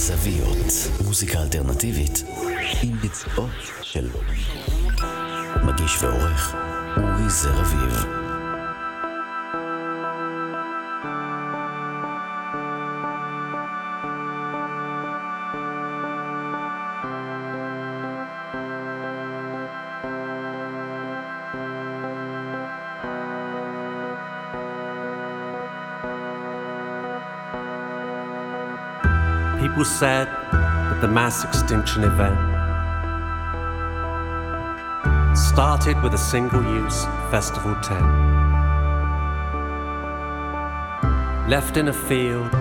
בזוויות. מוזיקה אלטרנטיבית עם ביצועות של מגיש ועורך אורי זר אביב. People said that the mass extinction event started with a single use festival tent. Left in a field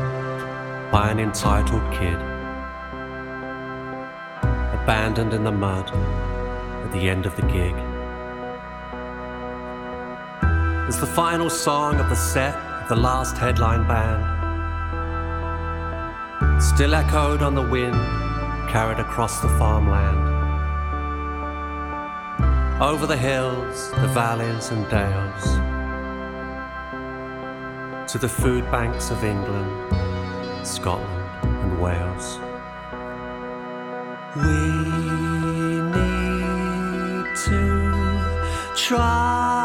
by an entitled kid. Abandoned in the mud at the end of the gig. As the final song of the set of the last headline band still echoed on the wind, carried across the farmland. Over the hills, the valleys and dales, to the food banks of England, Scotland, and Wales. We need to try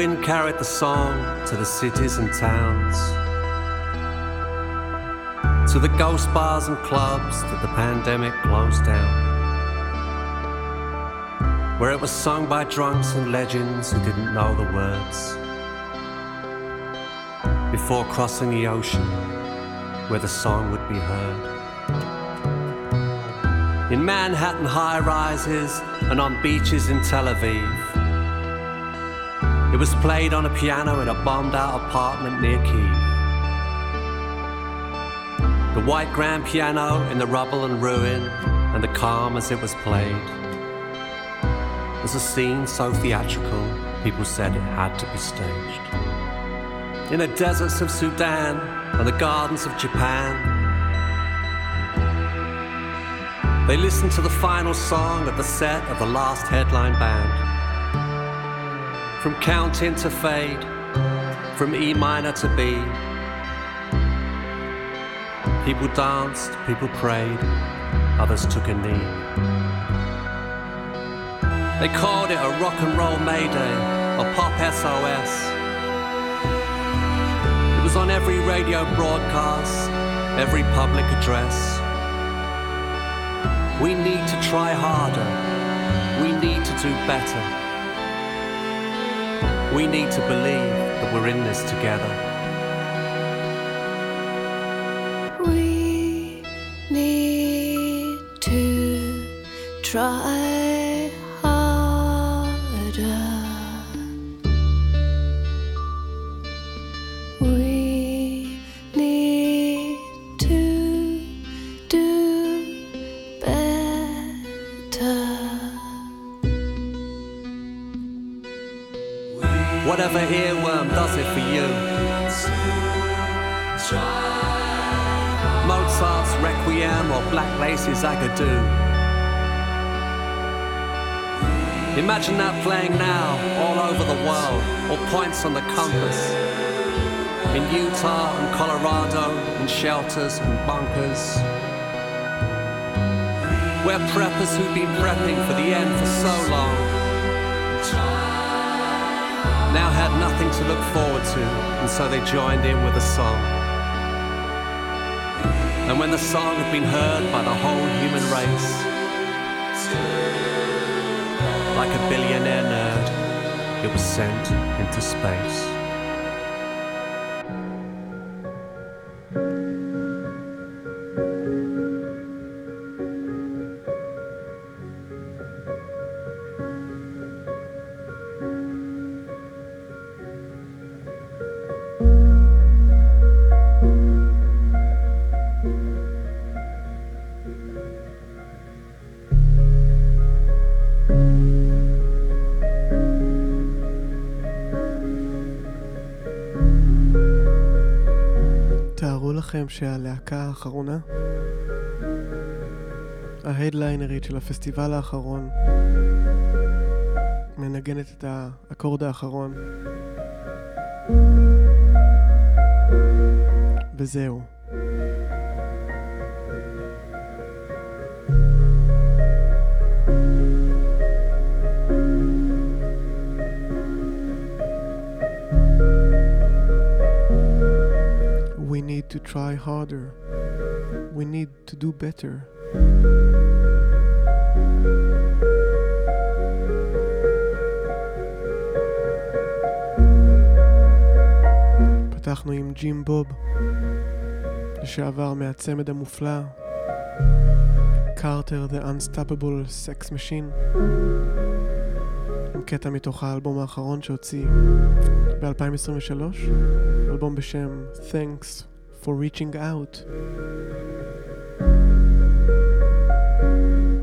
wind carried the song to the cities and towns, to the ghost bars and clubs that the pandemic closed down. Where it was sung by drunks and legends who didn't know the words before crossing the ocean where the song would be heard. In Manhattan high rises and on beaches in Tel Aviv. It was played on a piano in a bombed out apartment near Kiev. The white grand piano in the rubble and ruin, and the calm as it was played. It Was a scene so theatrical, people said it had to be staged in the deserts of Sudan and the gardens of Japan. They listened to the final song of the set of the last headline band. From count in to fade, from E minor to B. People danced, people prayed, others took a knee. They called it a rock and roll mayday, a pop SOS It was on every radio broadcast, every public address. We need to try harder. We need to do better. We need to believe that we're in this together. Shelters and bunkers. We're preppers who've been prepping for the end for so long now had nothing to look forward to, and so they joined in with a song. And when the song had been heard by the whole human race, like a billionaire nerd, it was sent into space. שהלהקה האחרונה, ההדליינרית של הפסטיבל האחרון, מנגנת את האקורד האחרון. וזהו. to try harder. We need to do better. פתחנו עם ג'ים בוב, לשעבר מהצמד המופלא, קארטר The Unstoppable Sex Machine, עם קטע מתוך האלבום האחרון שהוציא ב-2023, אלבום בשם Thanks for reaching out.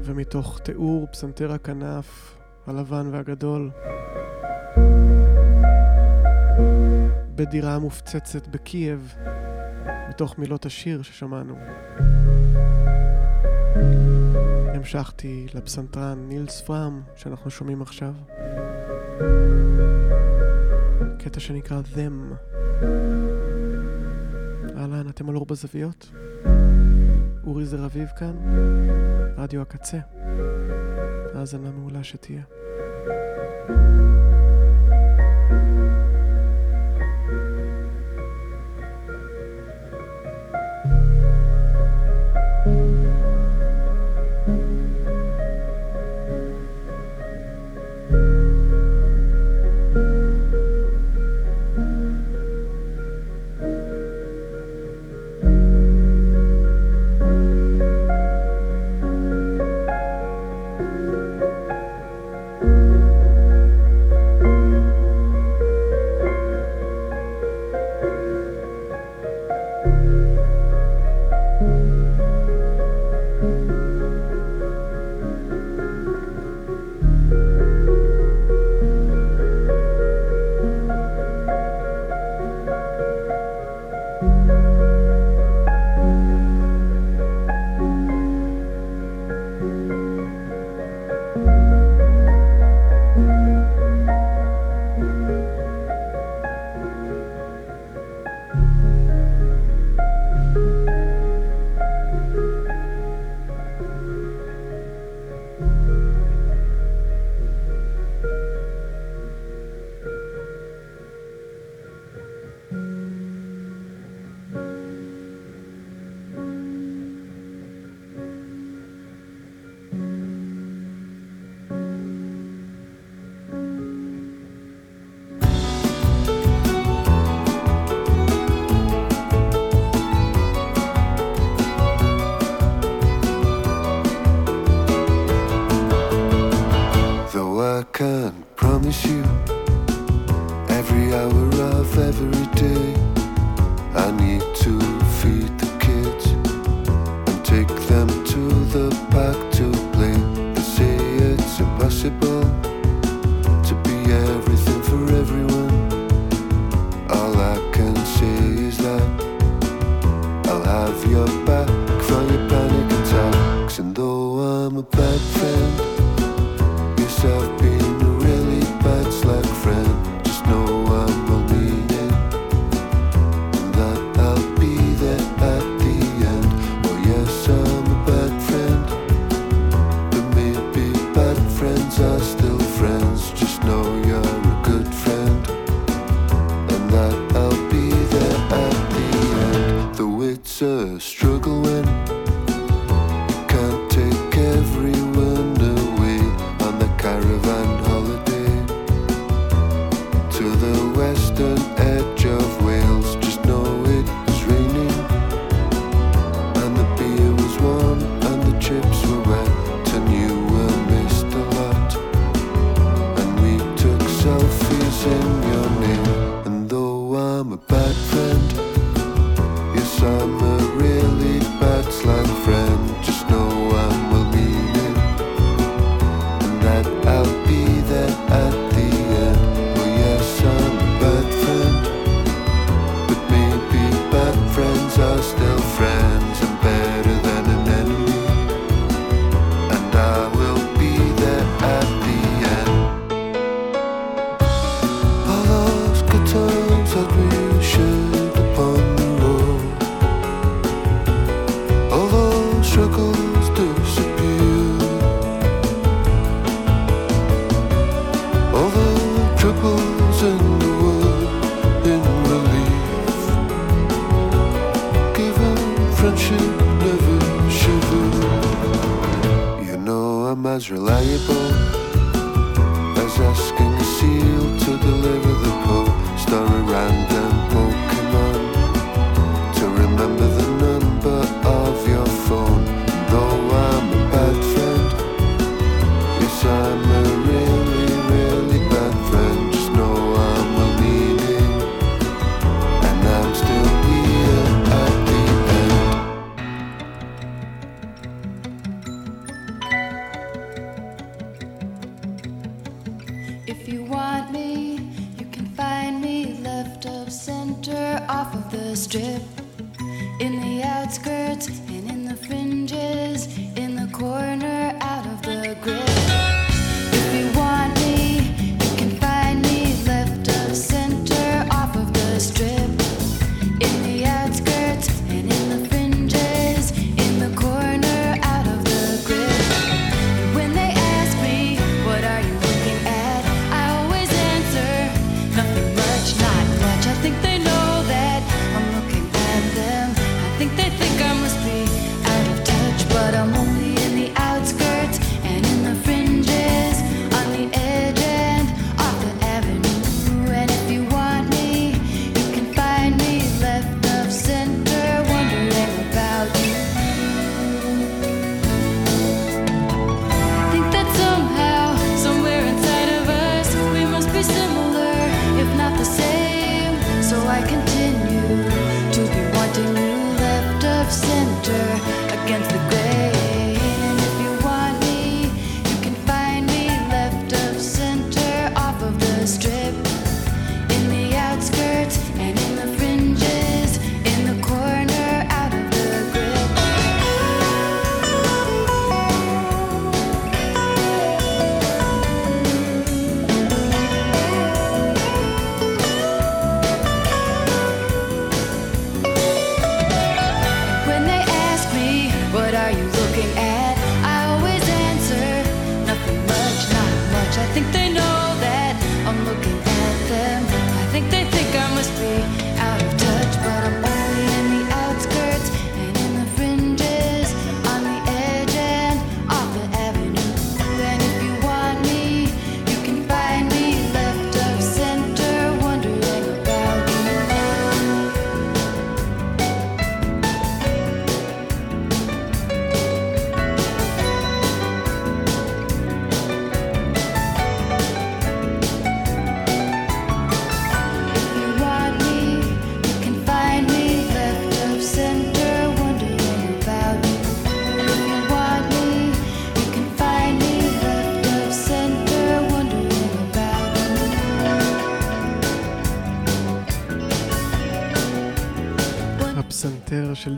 ומתוך תיאור פסנתר הכנף הלבן והגדול. בדירה מופצצת בקייב, מתוך מילות השיר ששמענו. המשכתי לפסנתרן נילס פראם שאנחנו שומעים עכשיו. קטע שנקרא Them. אתם על אור בזוויות. אורי זר אביב כאן, רדיו הקצה. האזנה מעולה שתהיה. thank you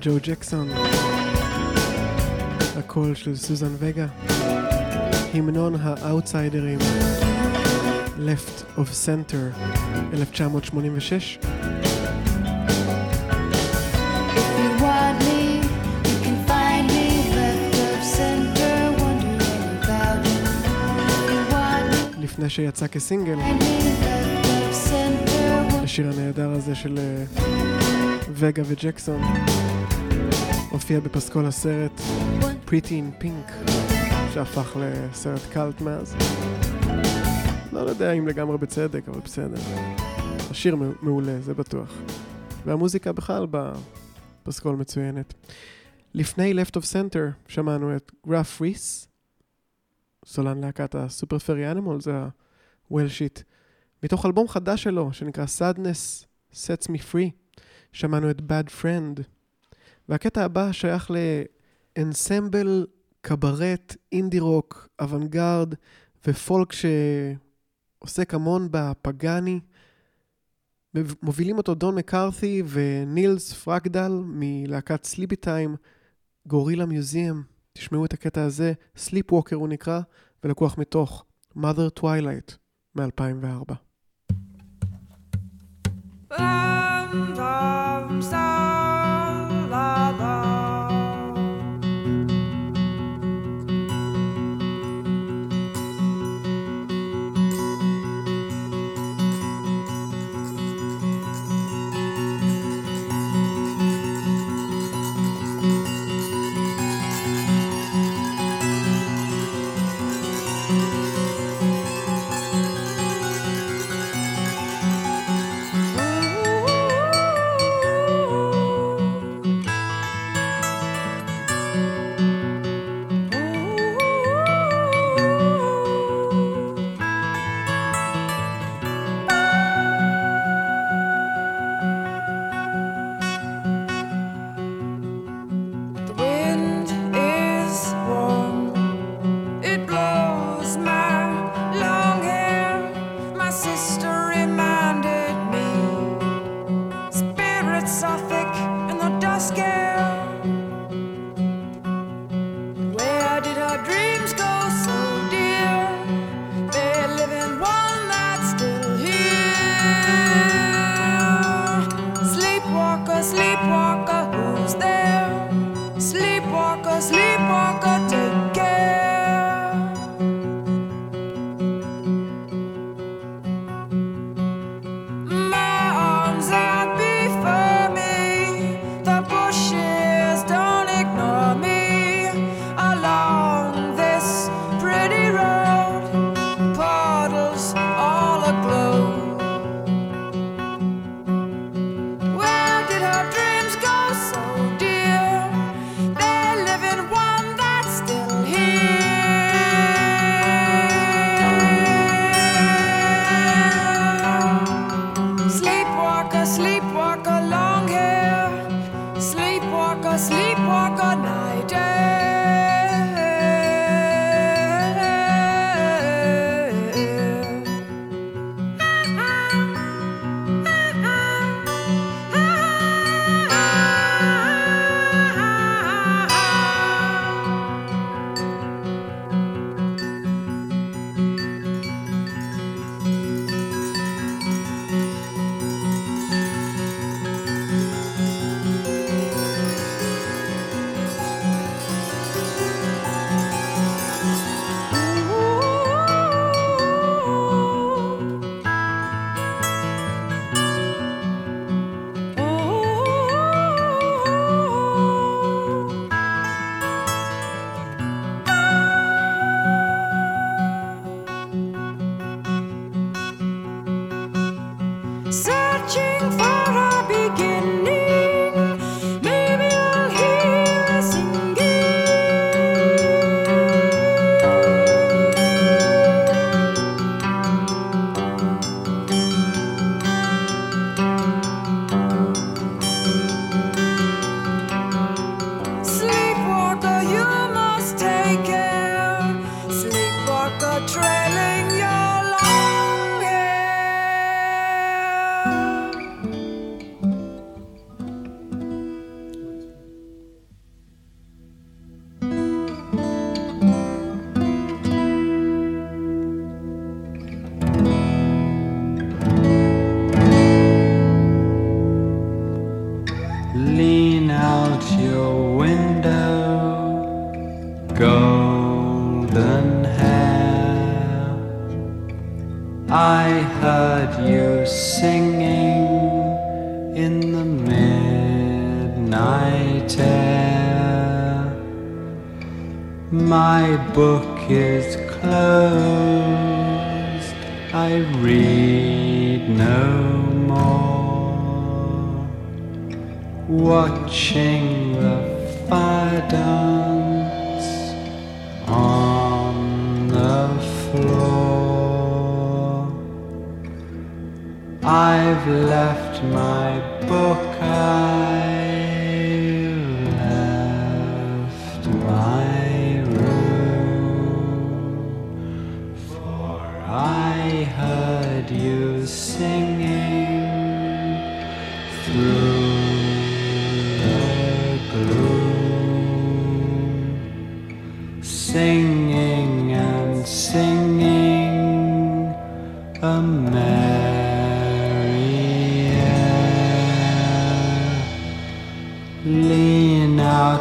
ג'ו ג'קסון, הקול של סוזן וגה, המנון האאוטסיידרים, Left of Center, 1986. לפני שיצא כסינגל. השיר הנהדר הזה של אה, וגה וג'קסון. הופיע בפסקול הסרט Pretty in Pink, שהפך לסרט קאלט מאז. לא יודע אם לגמרי בצדק, אבל בסדר. השיר מעולה, זה בטוח. והמוזיקה בכלל בפסקול מצוינת. לפני Left of Center שמענו את גרף ריס, סולן להקת הסופר פרי אנימול, זה הוולשי, מתוך אלבום חדש שלו, שנקרא Sadness Sets Me Free, שמענו את Bad Friend. והקטע הבא שייך לאנסמבל, קברט, אינדי רוק, אוונגרד ופולק שעוסק המון בפגאני. מובילים אותו דון מקארתי ונילס פרקדל מלהקת Sleepytime Gorilla Museum. תשמעו את הקטע הזה, Sleepwalker הוא נקרא, ולקוח מתוך Mother Twilight מ-2004.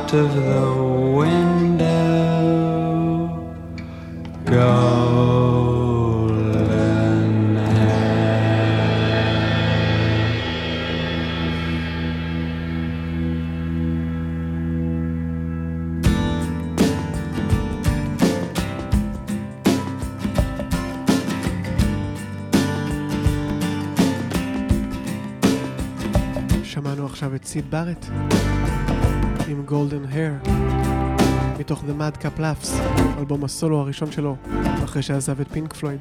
out of the window. Go. עכשיו את סיד בארט. Golden Hair מתוך The Mad Cup Laughs, אלבום הסולו הראשון שלו אחרי שעזב את פינק פלויד.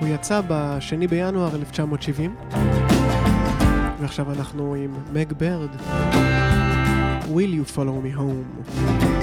הוא יצא ב-2 בינואר 1970 ועכשיו אנחנו עם מג ברד Will You Follow Me Home?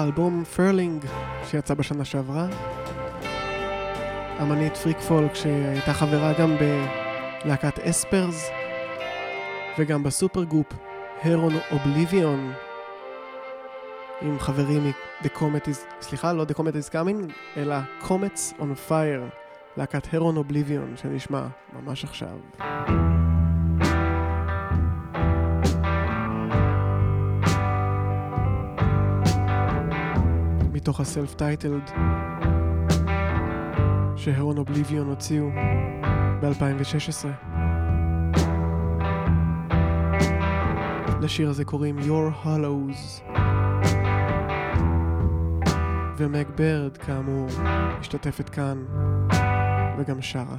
האלבום Furling שיצא בשנה שעברה. אמנית freak folk שהייתה חברה גם בלהקת Espers וגם ב supergroup Heron Oblivion עם חברים מ-The Comet is... סליחה, לא The Comet is coming, אלא Comets on Fire, להקת Heron Oblivion שנשמע ממש עכשיו. מתוך הסלף טייטלד שהרון אובליביון הוציאו ב-2016. לשיר הזה קוראים Your Hollows. ומג ברד, כאמור, משתתפת כאן וגם שרה.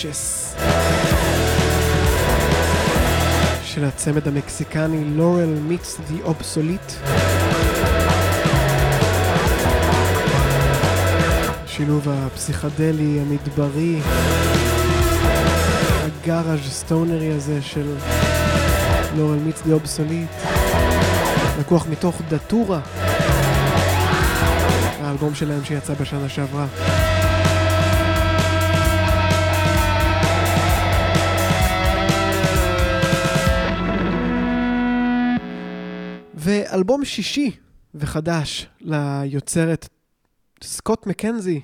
Noches. של הצמד המקסיקני Lorelle Meets The Obsolete. השילוב הפסיכדלי, המדברי, ה garage סטונרי הזה של Lorelle Meets The Obsolete. לקוח מתוך Datura, האלבום שלהם שיצא בשנה שעברה. ואלבום שישי וחדש ליוצרת סקוט מקנזי,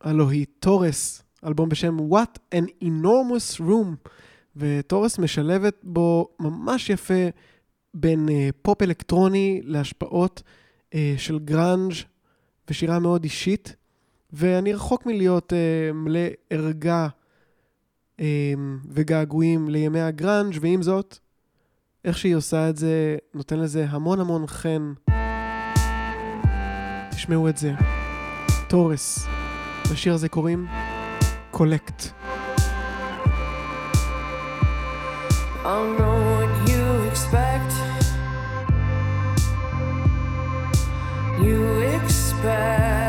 הלו היא תורס, אלבום בשם What an Enormous Room, ותורס משלבת בו ממש יפה בין uh, פופ אלקטרוני להשפעות uh, של גראנג' ושירה מאוד אישית, ואני רחוק מלהיות uh, מלא ערגה uh, וגעגועים לימי הגראנג', ועם זאת, איך שהיא עושה את זה, נותן לזה המון המון חן. תשמעו את זה. Torres. לשיר הזה קוראים Collect. You expect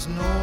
There's no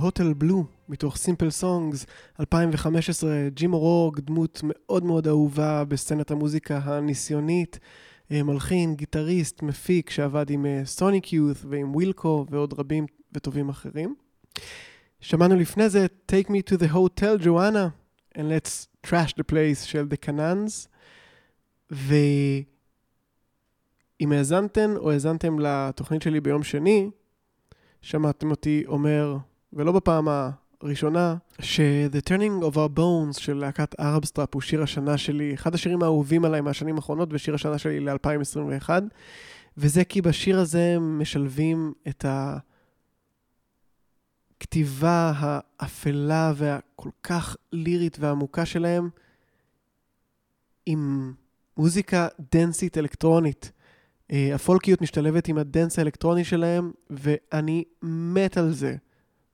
הוטל בלו מתוך סימפל סונגס 2015. ג'ים אורורק דמות מאוד מאוד אהובה בסצנת המוזיקה הניסיונית. אה, מלחין, גיטריסט, מפיק, שעבד עם סוניק יות' ועם ווילקו ועוד רבים וטובים אחרים. שמענו לפני זה Take me to the hotel, Joanna, and let's trash the place של The Canans. ואם האזנתן או האזנתם לתוכנית שלי ביום שני, שמעתם אותי אומר, ולא בפעם הראשונה, ש-The Turning of Our Bones של להקת ארבסטראפ הוא שיר השנה שלי, אחד השירים האהובים עליי מהשנים האחרונות, ושיר השנה שלי ל-2021, וזה כי בשיר הזה משלבים את הכתיבה האפלה והכל כך לירית ועמוקה שלהם עם מוזיקה דנסית אלקטרונית. אה, הפולקיות משתלבת עם ה dance האלקטרוני שלהם, ואני מת על זה.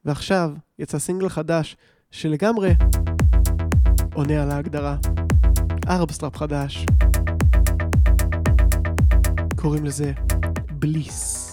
ועכשיו יצא סינגל חדש שלגמרי עונה על ההגדרה. Arab Strap חדש. קוראים לזה Bliss.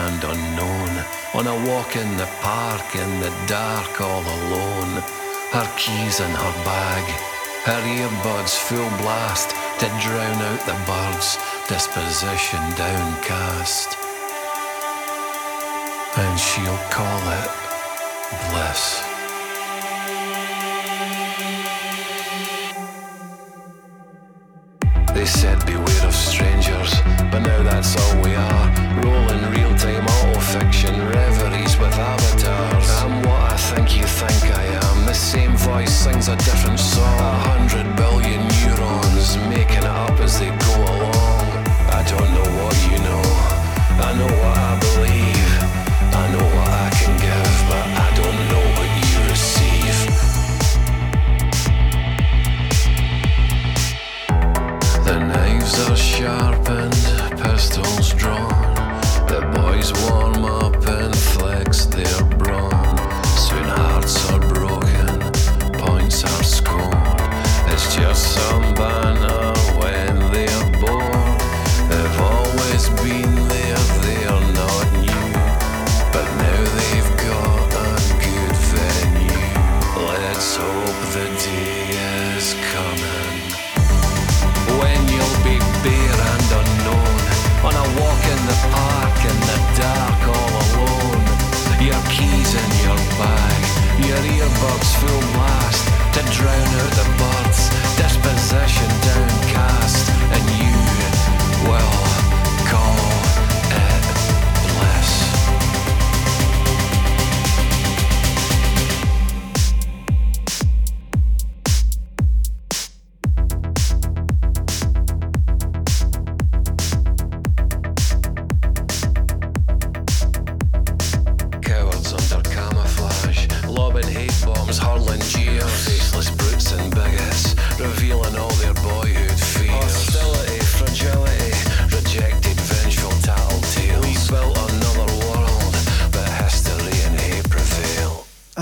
Bare and unknown. On a walk in the park in the dark all alone. Her keys in her bag. Her earbuds full blast to drown out the birds. Disposition downcast. And she'll call it bliss. They said beware of strangers, but now that's all we are. Rolling time auto fiction reveries with avatars. I'm what I think you think I am. The same voice sings a different song. A hundred billion neurons making it up as they go along. I don't know what you know. I know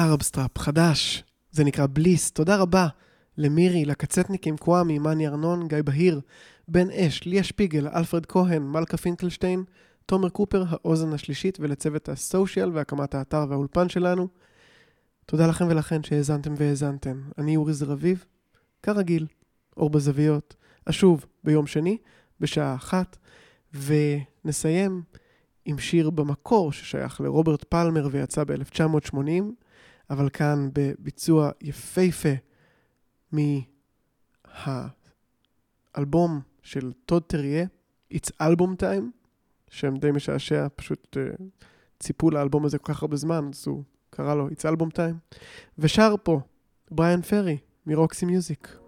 Arab Strap חדש, זה נקרא Bliss. תודה רבה למירי, לקצטניקים, קוואמי, מאני ארנון, גיא בהיר, בן אש, ליה שפיגל, אלפרד כהן, מלכה פינקלשטיין, תומר קופר, האוזן השלישית, ולצוות ה social והקמת האתר והאולפן שלנו. תודה לכם ולכן שהאזנתם והאזנתן. אני אורי זר אביב, כרגיל, אור בזוויות. אשוב ביום שני, בשעה אחת, ונסיים עם שיר במקור ששייך לרוברט פלמר ויצא ב-1980, אבל כאן בביצוע יפהפה מהאלבום של טוד טריה, It's Album Time, שם די משעשע, פשוט uh, ציפו לאלבום הזה כל כך הרבה זמן, אז הוא קרא לו It's Album Time, ושר פה בריאן פרי מרוקסי מיוזיק.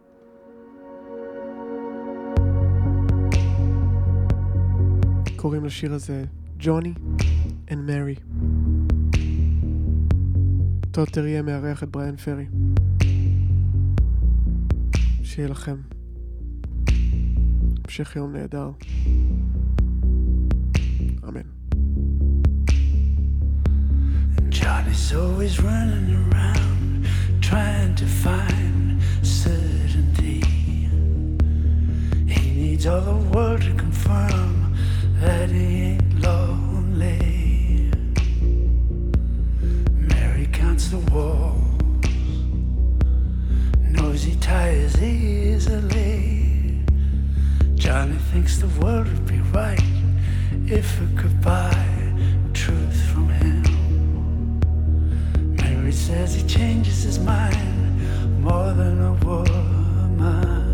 קוראים לשיר הזה ג'וני and מרי. טוטר יהיה מארח את בריאן פרי. שיהיה לכם המשך יום נהדר. אמן. Johnny's always running around trying to find certainty. He needs all the world to confirm that he ain't lonely. Counts the walls, he tires easily. Johnny thinks the world would be right if it could buy truth from him. Mary says he changes his mind more than a woman.